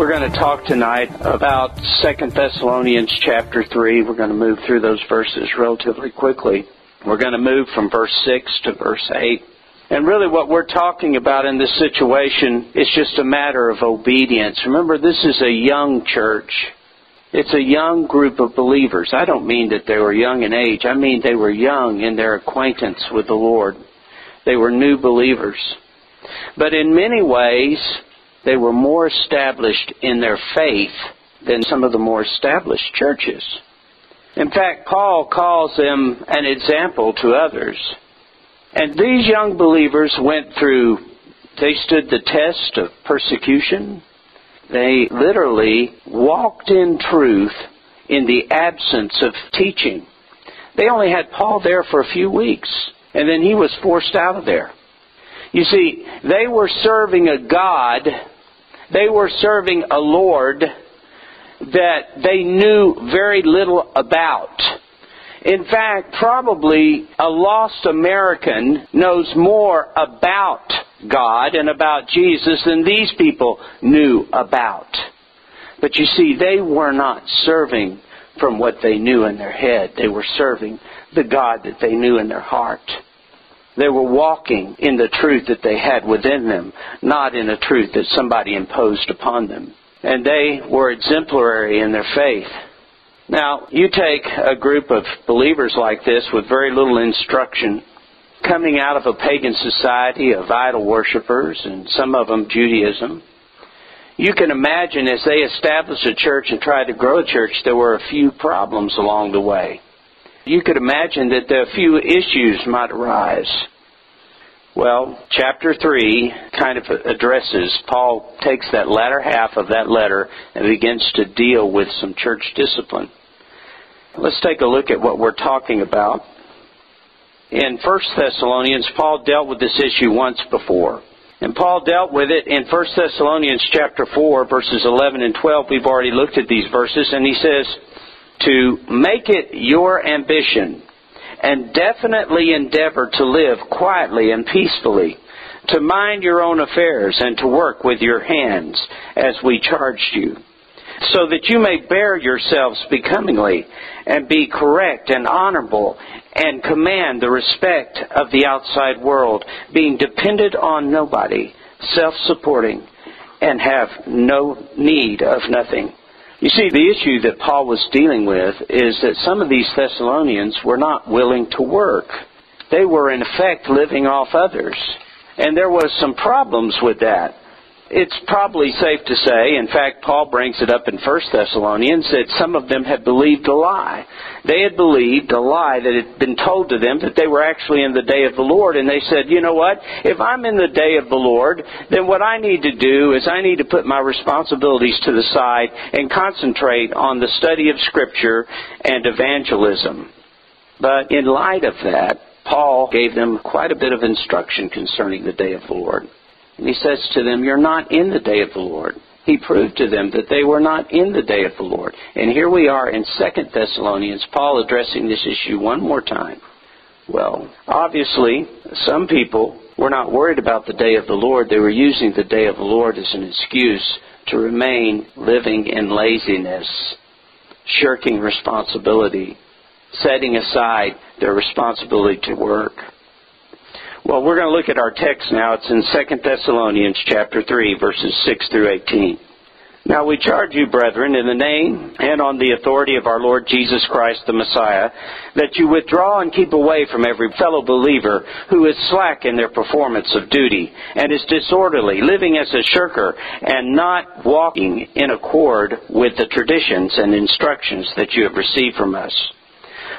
We're going to talk tonight about Second Thessalonians chapter 3. We're going to move through those verses relatively quickly. We're going to move from verse 6 to verse 8. And really what we're talking about in this situation is just a matter of obedience. Remember, this is a young church. It's a young group of believers. I don't mean that they were young in age. I mean they were young in their acquaintance with the Lord. They were new believers. But in many ways, they were more established in their faith than some of the more established churches. In fact, Paul calls them an example to others. And these young believers went through, they stood the test of persecution. They literally walked in truth in the absence of teaching. They only had Paul there for a few weeks, and then he was forced out of there. You see, they were serving a God, they were serving a Lord that they knew very little about. In fact, probably a lost American knows more about God and about Jesus than these people knew about. But you see, they were not serving from what they knew in their head. They were serving the God that they knew in their heart. They were walking in the truth that they had within them, not in a truth that somebody imposed upon them. And they were exemplary in their faith. Now, you take a group of believers like this with very little instruction, coming out of a pagan society of idol worshippers, and some of them Judaism. You can imagine as they established a church and tried to grow a church, there were a few problems along the way. You could imagine that a few issues might arise. Well, chapter 3 kind of addresses, Paul takes that latter half of that letter and begins to deal with some church discipline. Let's take a look at what we're talking about. In 1 Thessalonians, Paul dealt with this issue once before. And Paul dealt with it in 1 Thessalonians chapter 4 verses 11 and 12. We've already looked at these verses and he says to make it your ambition and definitely endeavor to live quietly and peacefully, to mind your own affairs and to work with your hands as we charged you, so that you may bear yourselves becomingly and be correct and honorable and command the respect of the outside world, being dependent on nobody, self-supporting, and have no need of nothing. You see, the issue that Paul was dealing with is that some of these Thessalonians were not willing to work. They were, in effect, living off others. And there was some problems with that it's probably safe to say, in fact, Paul brings it up in 1 Thessalonians, that some of them had believed a lie. They had believed a lie that had been told to them that they were actually in the day of the Lord, and they said, you know what? If I'm in the day of the Lord, then what I need to do is I need to put my responsibilities to the side and concentrate on the study of Scripture and evangelism. But in light of that, Paul gave them quite a bit of instruction concerning the day of the Lord. And he says to them, You're not in the day of the Lord. He proved to them that they were not in the day of the Lord. And here we are in Second Thessalonians, Paul addressing this issue one more time. Well, obviously, some people were not worried about the day of the Lord. They were using the day of the Lord as an excuse to remain living in laziness, shirking responsibility, setting aside their responsibility to work. Well, we're going to look at our text now. It's in 2 Thessalonians chapter 3 verses 6 through 18. Now we charge you, brethren, in the name and on the authority of our Lord Jesus Christ the Messiah, that you withdraw and keep away from every fellow believer who is slack in their performance of duty, and is disorderly, living as a shirker, and not walking in accord with the traditions and instructions that you have received from us.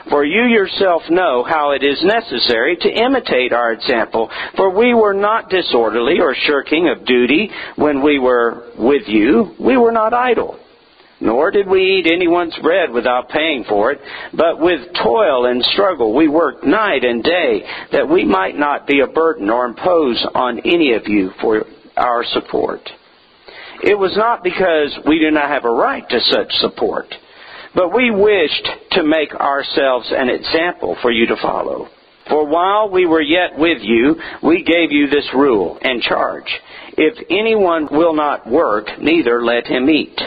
For you yourself know how it is necessary to imitate our example. For we were not disorderly or shirking of duty when we were with you. We were not idle. Nor did we eat anyone's bread without paying for it, but with toil and struggle we worked night and day that we might not be a burden or impose on any of you for our support. It was not because we do not have a right to such support but we wished to make ourselves an example for you to follow. For while we were yet with you, we gave you this rule and charge. If anyone will not work, neither let him eat.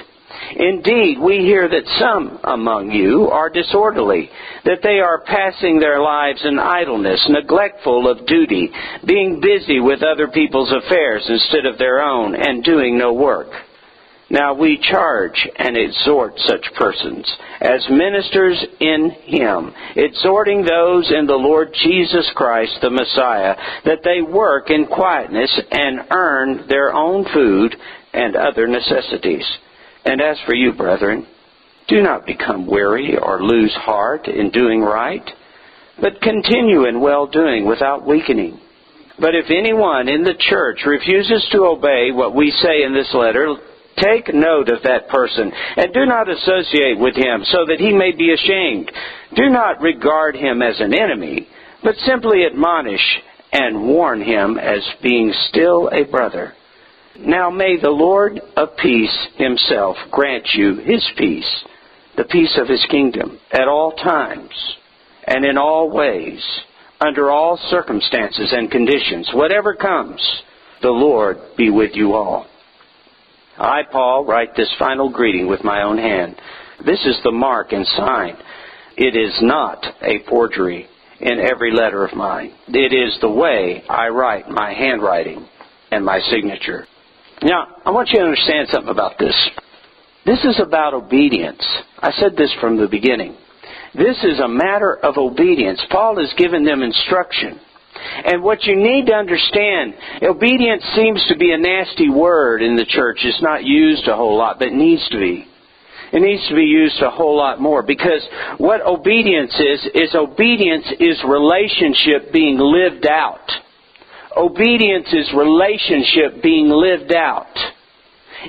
Indeed, we hear that some among you are disorderly, that they are passing their lives in idleness, neglectful of duty, being busy with other people's affairs instead of their own, and doing no work. Now we charge and exhort such persons as ministers in Him, exhorting those in the Lord Jesus Christ the Messiah, that they work in quietness and earn their own food and other necessities. And as for you, brethren, do not become weary or lose heart in doing right, but continue in well doing without weakening. But if anyone in the church refuses to obey what we say in this letter, Take note of that person and do not associate with him so that he may be ashamed. Do not regard him as an enemy, but simply admonish and warn him as being still a brother. Now may the Lord of peace himself grant you his peace, the peace of his kingdom, at all times and in all ways, under all circumstances and conditions, whatever comes, the Lord be with you all. I, Paul, write this final greeting with my own hand. This is the mark and sign. It is not a forgery in every letter of mine. It is the way I write my handwriting and my signature. Now, I want you to understand something about this. This is about obedience. I said this from the beginning. This is a matter of obedience. Paul has given them instruction. And what you need to understand, obedience seems to be a nasty word in the church. It's not used a whole lot, but it needs to be. It needs to be used a whole lot more because what obedience is, is obedience is relationship being lived out. Obedience is relationship being lived out.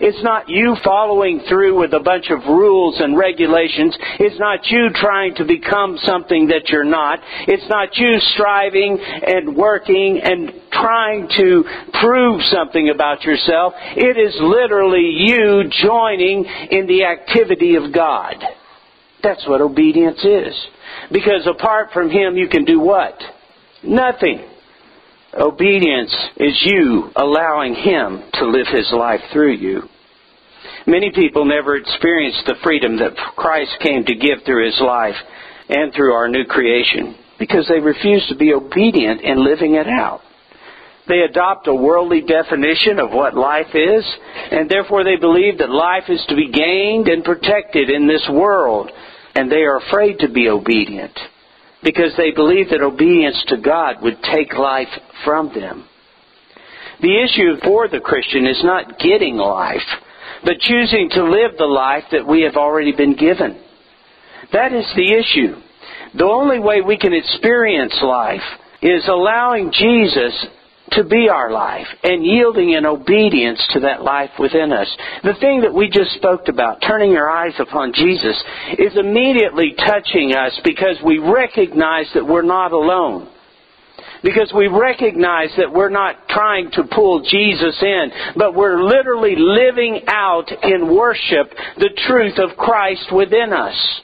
It's not you following through with a bunch of rules and regulations. It's not you trying to become something that you're not. It's not you striving and working and trying to prove something about yourself. It is literally you joining in the activity of God. That's what obedience is. Because apart from Him, you can do what? Nothing. Obedience is you allowing Him to live His life through you. Many people never experience the freedom that Christ came to give through His life and through our new creation because they refuse to be obedient in living it out. They adopt a worldly definition of what life is, and therefore they believe that life is to be gained and protected in this world, and they are afraid to be obedient because they believe that obedience to God would take life from them. The issue for the Christian is not getting life, but choosing to live the life that we have already been given. That is the issue. The only way we can experience life is allowing Jesus to be our life and yielding in obedience to that life within us. The thing that we just spoke about, turning our eyes upon Jesus, is immediately touching us because we recognize that we're not alone. Because we recognize that we're not trying to pull Jesus in, but we're literally living out in worship the truth of Christ within us.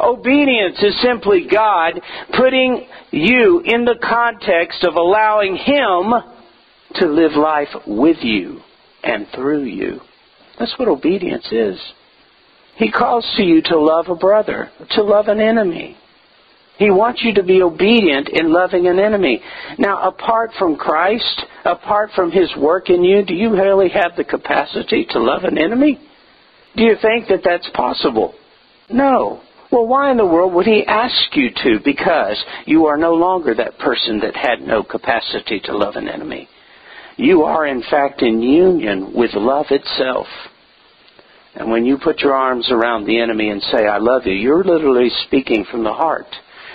Obedience is simply God putting you in the context of allowing Him to live life with you and through you. That's what obedience is. He calls to you to love a brother, to love an enemy. He wants you to be obedient in loving an enemy. Now, apart from Christ, apart from His work in you, do you really have the capacity to love an enemy? Do you think that that's possible? No. Well, why in the world would He ask you to? Because you are no longer that person that had no capacity to love an enemy. You are, in fact, in union with love itself. And when you put your arms around the enemy and say, I love you, you're literally speaking from the heart.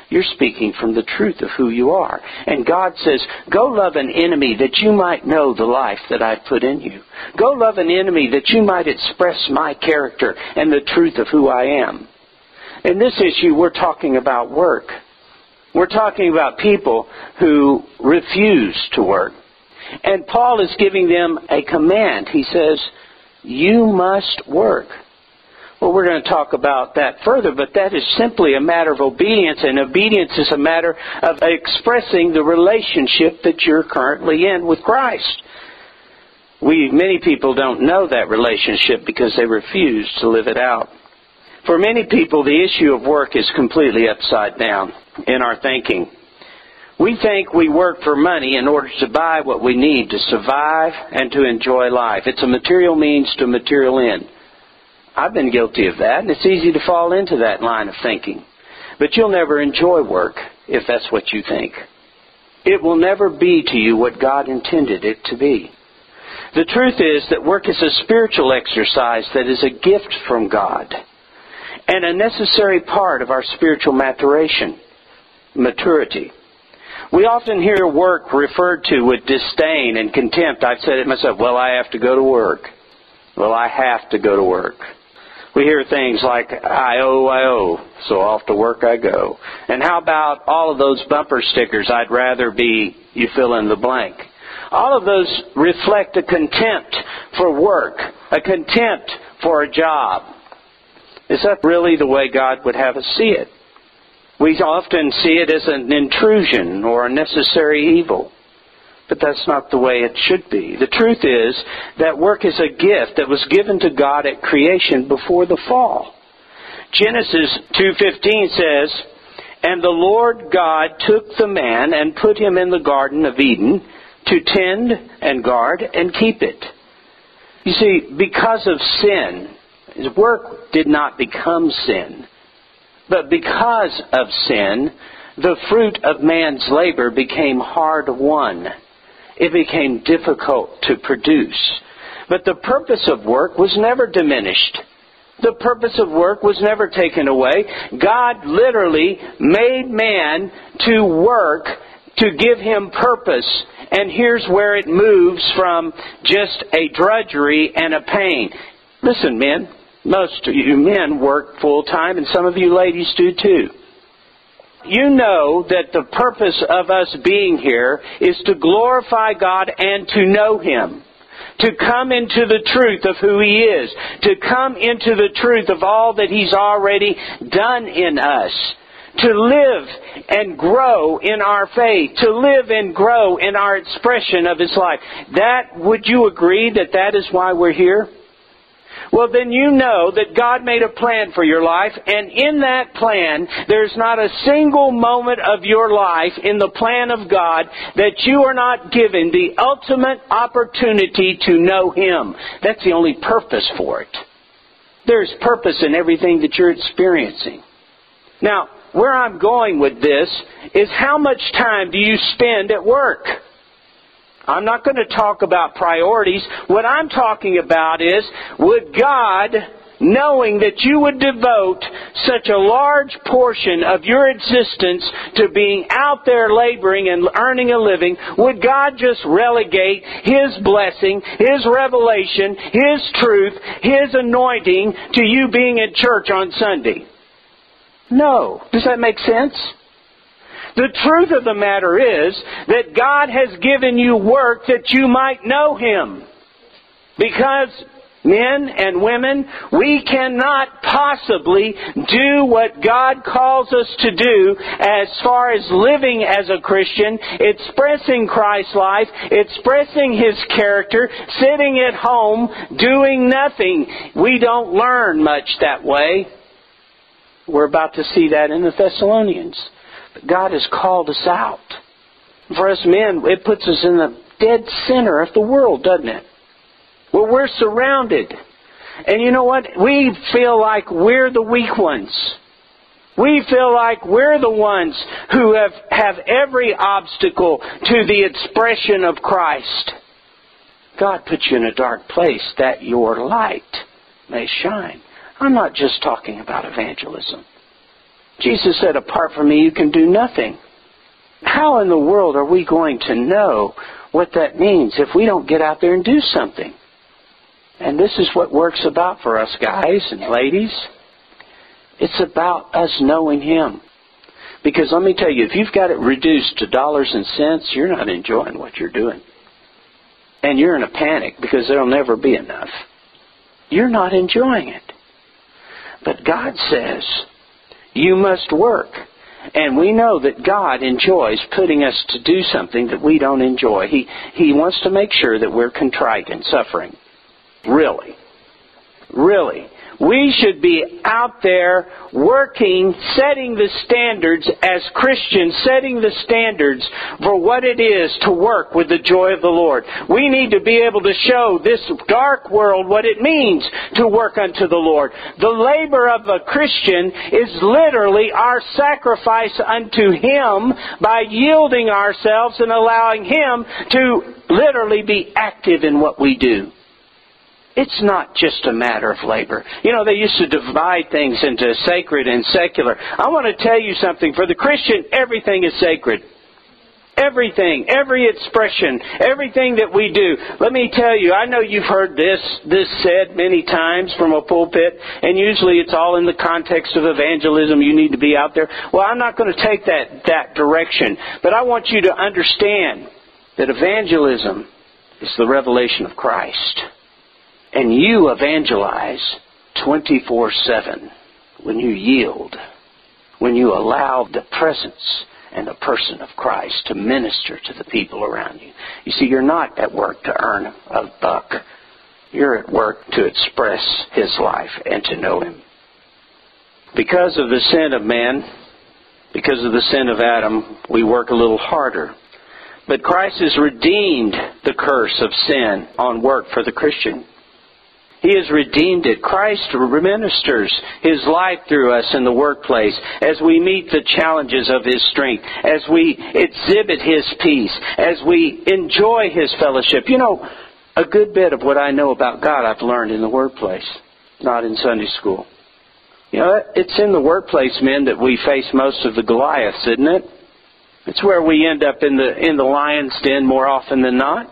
You're speaking from the truth of who you are. And God says, Go love an enemy that you might know the life that I've put in you. Go love an enemy that you might express my character and the truth of who I am. In this issue, we're talking about work. We're talking about people who refuse to work. And Paul is giving them a command. He says, You must work. Well, we're going to talk about that further, but that is simply a matter of obedience, and obedience is a matter of expressing the relationship that you're currently in with Christ. We, many people don't know that relationship because they refuse to live it out. For many people, the issue of work is completely upside down in our thinking. We think we work for money in order to buy what we need to survive and to enjoy life. It's a material means to a material end. I've been guilty of that, and it's easy to fall into that line of thinking. But you'll never enjoy work if that's what you think. It will never be to you what God intended it to be. The truth is that work is a spiritual exercise that is a gift from God and a necessary part of our spiritual maturation, maturity. We often hear work referred to with disdain and contempt. I've said it myself, well, I have to go to work. Well, I have to go to work. We hear things like, I owe, I owe, so off to work I go. And how about all of those bumper stickers, I'd rather be, you fill in the blank. All of those reflect a contempt for work, a contempt for a job. Is that really the way God would have us see it? We often see it as an intrusion or a necessary evil. But that's not the way it should be. The truth is that work is a gift that was given to God at creation before the fall. Genesis 2:15 says, "And the Lord God took the man and put him in the garden of Eden to tend and guard and keep it." You see, because of sin, his work did not become sin. But because of sin, the fruit of man's labor became hard won it became difficult to produce. But the purpose of work was never diminished. The purpose of work was never taken away. God literally made man to work to give him purpose. And here's where it moves from just a drudgery and a pain. Listen, men, most of you men work full time, and some of you ladies do too you know that the purpose of us being here is to glorify God and to know Him. To come into the truth of who He is. To come into the truth of all that He's already done in us. To live and grow in our faith. To live and grow in our expression of His life. That, would you agree that that is why we're here? Well then you know that God made a plan for your life, and in that plan, there's not a single moment of your life in the plan of God that you are not given the ultimate opportunity to know Him. That's the only purpose for it. There's purpose in everything that you're experiencing. Now, where I'm going with this is how much time do you spend at work? I'm not going to talk about priorities. What I'm talking about is, would God, knowing that you would devote such a large portion of your existence to being out there laboring and earning a living, would God just relegate His blessing, His revelation, His truth, His anointing to you being at church on Sunday? No. Does that make sense? The truth of the matter is that God has given you work that you might know Him. Because Men and women, we cannot possibly do what God calls us to do as far as living as a Christian, expressing Christ's life, expressing His character, sitting at home, doing nothing. We don't learn much that way. We're about to see that in the Thessalonians. But God has called us out. For us men, it puts us in the dead center of the world, doesn't it? Well, we're surrounded. And you know what? We feel like we're the weak ones. We feel like we're the ones who have, have every obstacle to the expression of Christ. God put you in a dark place that your light may shine. I'm not just talking about evangelism. Jesus said, apart from me, you can do nothing. How in the world are we going to know what that means if we don't get out there and do something? And this is what work's about for us guys and ladies. It's about us knowing Him. Because let me tell you, if you've got it reduced to dollars and cents, you're not enjoying what you're doing. And you're in a panic because there'll never be enough. You're not enjoying it. But God says, you must work. And we know that God enjoys putting us to do something that we don't enjoy. He, he wants to make sure that we're contrite and suffering. Really. Really. We should be out there working, setting the standards as Christians, setting the standards for what it is to work with the joy of the Lord. We need to be able to show this dark world what it means to work unto the Lord. The labor of a Christian is literally our sacrifice unto Him by yielding ourselves and allowing Him to literally be active in what we do. It's not just a matter of labor. You know, they used to divide things into sacred and secular. I want to tell you something. For the Christian, everything is sacred. Everything, every expression, everything that we do. Let me tell you, I know you've heard this, this said many times from a pulpit, and usually it's all in the context of evangelism. You need to be out there. Well, I'm not going to take that, that direction, but I want you to understand that evangelism is the revelation of Christ. And you evangelize 24 7 when you yield, when you allow the presence and the person of Christ to minister to the people around you. You see, you're not at work to earn a buck. You're at work to express His life and to know Him. Because of the sin of man, because of the sin of Adam, we work a little harder. But Christ has redeemed the curse of sin on work for the Christian. He has redeemed it. Christ ministers His life through us in the workplace as we meet the challenges of His strength, as we exhibit His peace, as we enjoy His fellowship. You know, a good bit of what I know about God I've learned in the workplace, not in Sunday school. You know, it's in the workplace, men, that we face most of the Goliaths, isn't it? It's where we end up in the in the lion's den more often than not.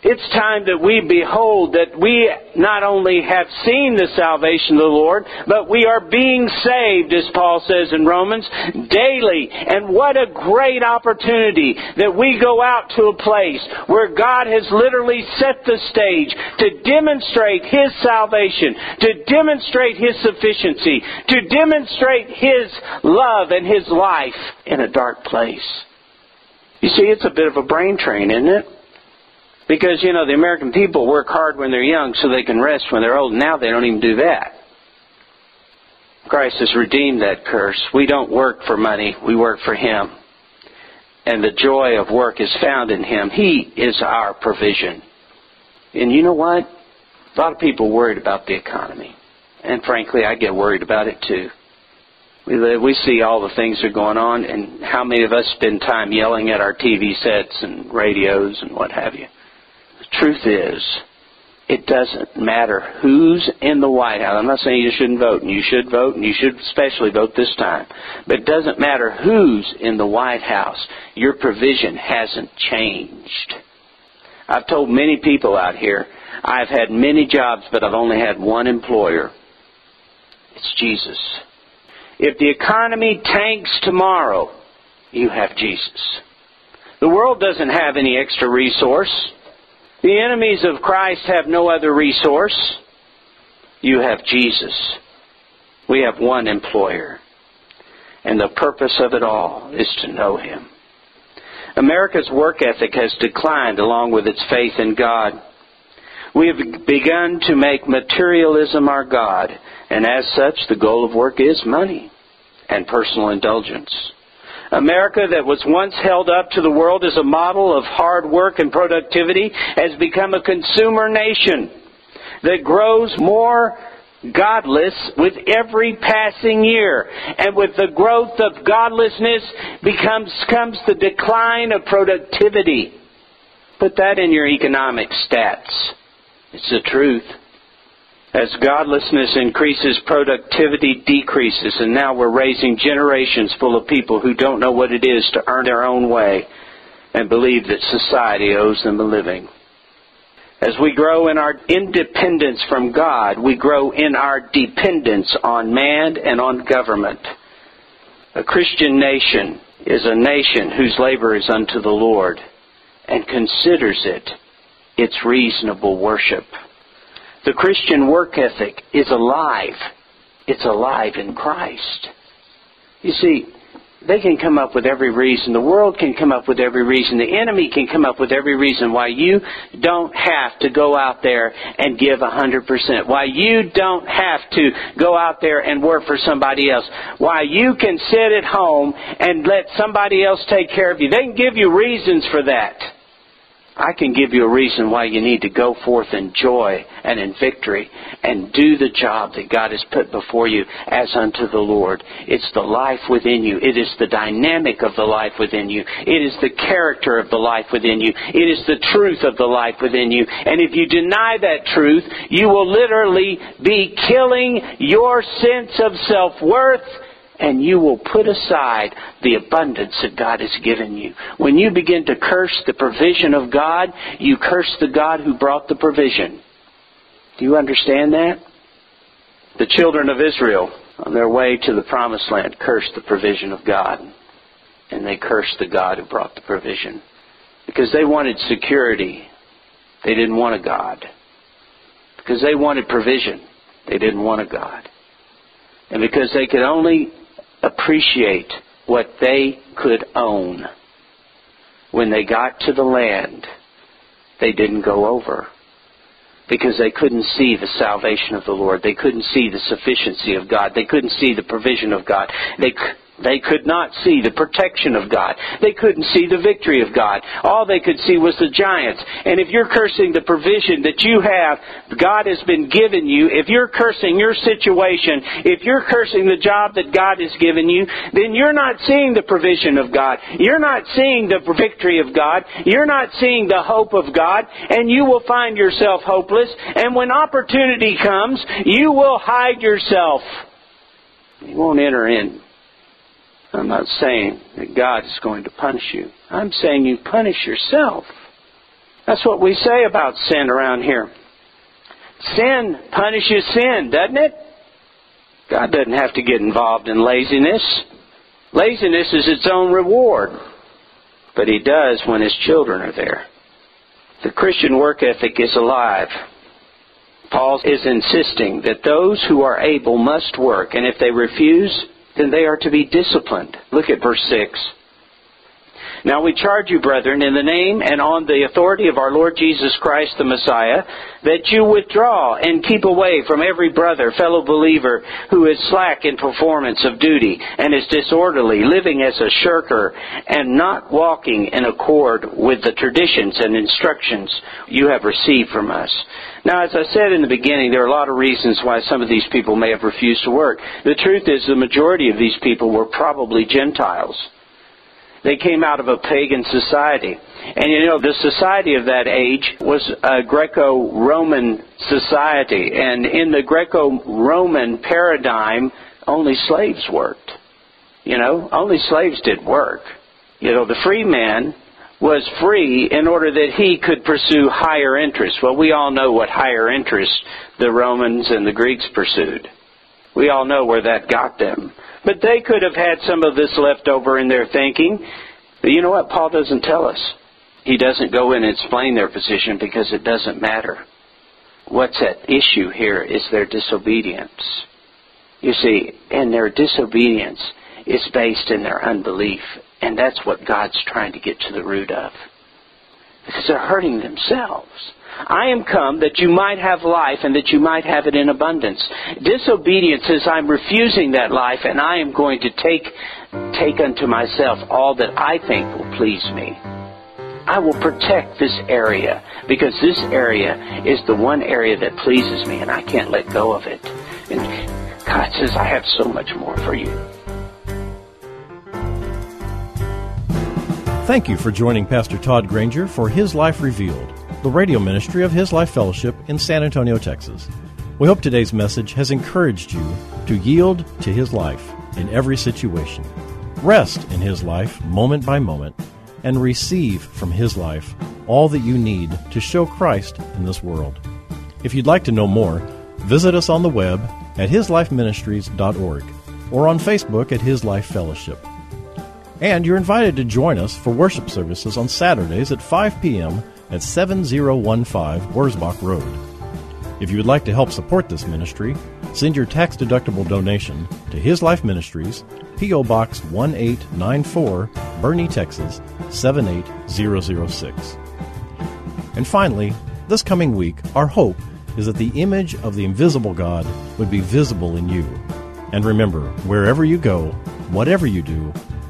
It's time that we behold that we not only have seen the salvation of the Lord, but we are being saved, as Paul says in Romans, daily. And what a great opportunity that we go out to a place where God has literally set the stage to demonstrate His salvation, to demonstrate His sufficiency, to demonstrate His love and His life in a dark place. You see, it's a bit of a brain train, isn't it? Because, you know, the American people work hard when they're young so they can rest when they're old. Now they don't even do that. Christ has redeemed that curse. We don't work for money, we work for Him. And the joy of work is found in Him. He is our provision. And you know what? A lot of people worried about the economy. And frankly, I get worried about it too. We, live, we see all the things that are going on, and how many of us spend time yelling at our TV sets and radios and what have you? Truth is, it doesn't matter who's in the White House. I'm not saying you shouldn't vote, and you should vote, and you should especially vote this time. But it doesn't matter who's in the White House. Your provision hasn't changed. I've told many people out here, I've had many jobs, but I've only had one employer. It's Jesus. If the economy tanks tomorrow, you have Jesus. The world doesn't have any extra resource. The enemies of Christ have no other resource. You have Jesus. We have one employer. And the purpose of it all is to know Him. America's work ethic has declined along with its faith in God. We have begun to make materialism our God, and as such, the goal of work is money and personal indulgence. America, that was once held up to the world as a model of hard work and productivity, has become a consumer nation that grows more godless with every passing year. And with the growth of godlessness becomes comes the decline of productivity. Put that in your economic stats. It's the truth. As godlessness increases, productivity decreases, and now we're raising generations full of people who don't know what it is to earn their own way and believe that society owes them a living. As we grow in our independence from God, we grow in our dependence on man and on government. A Christian nation is a nation whose labor is unto the Lord and considers it its reasonable worship. The Christian work ethic is alive. It's alive in Christ. You see, they can come up with every reason. The world can come up with every reason. The enemy can come up with every reason why you don't have to go out there and give a 100%. Why you don't have to go out there and work for somebody else. Why you can sit at home and let somebody else take care of you. They can give you reasons for that. I can give you a reason why you need to go forth in joy and in victory and do the job that God has put before you as unto the Lord. It's the life within you. It is the dynamic of the life within you. It is the character of the life within you. It is the truth of the life within you. And if you deny that truth, you will literally be killing your sense of self-worth and you will put aside the abundance that God has given you. When you begin to curse the provision of God, you curse the God who brought the provision. Do you understand that? The children of Israel, on their way to the promised land, cursed the provision of God. And they cursed the God who brought the provision. Because they wanted security. They didn't want a God. Because they wanted provision. They didn't want a God. And because they could only appreciate what they could own. When they got to the land, they didn't go over because they couldn't see the salvation of the Lord. They couldn't see the sufficiency of God. They couldn't see the provision of God. They they could not see the protection of God. They couldn't see the victory of God. All they could see was the giants. And if you're cursing the provision that you have, God has been given you, if you're cursing your situation, if you're cursing the job that God has given you, then you're not seeing the provision of God. You're not seeing the victory of God. You're not seeing the hope of God. And you will find yourself hopeless. And when opportunity comes, you will hide yourself. You won't enter in I'm not saying that God is going to punish you. I'm saying you punish yourself. That's what we say about sin around here. Sin punishes sin, doesn't it? God doesn't have to get involved in laziness. Laziness is its own reward. But He does when His children are there. The Christian work ethic is alive. Paul is insisting that those who are able must work, and if they refuse, then they are to be disciplined. Look at verse 6. Now we charge you, brethren, in the name and on the authority of our Lord Jesus Christ the Messiah, that you withdraw and keep away from every brother, fellow believer, who is slack in performance of duty and is disorderly, living as a shirker, and not walking in accord with the traditions and instructions you have received from us. Now, as I said in the beginning, there are a lot of reasons why some of these people may have refused to work. The truth is, the majority of these people were probably Gentiles. They came out of a pagan society. And you know, the society of that age was a Greco Roman society. And in the Greco Roman paradigm, only slaves worked. You know, only slaves did work. You know, the free man was free in order that he could pursue higher interests. Well, we all know what higher interests the Romans and the Greeks pursued. We all know where that got them. But they could have had some of this left over in their thinking. But you know what? Paul doesn't tell us. He doesn't go in and explain their position because it doesn't matter. What's at issue here is their disobedience. You see, and their disobedience is based in their unbelief, and that's what God's trying to get to the root of. Because they're hurting themselves. I am come that you might have life and that you might have it in abundance. Disobedience is I'm refusing that life and I am going to take take unto myself all that I think will please me. I will protect this area because this area is the one area that pleases me and I can't let go of it. And God says, I have so much more for you. Thank you for joining Pastor Todd Granger for His Life Revealed, the radio ministry of His Life Fellowship in San Antonio, Texas. We hope today's message has encouraged you to yield to His life in every situation, rest in His life moment by moment, and receive from His life all that you need to show Christ in this world. If you'd like to know more, visit us on the web at hislifeministries.org or on Facebook at His Life Fellowship. And you're invited to join us for worship services on Saturdays at 5 p.m. at 7015 Wurzbach Road. If you would like to help support this ministry, send your tax deductible donation to His Life Ministries, P.O. Box 1894, Boerne, Texas 78006. And finally, this coming week, our hope is that the image of the invisible God would be visible in you. And remember, wherever you go, whatever you do,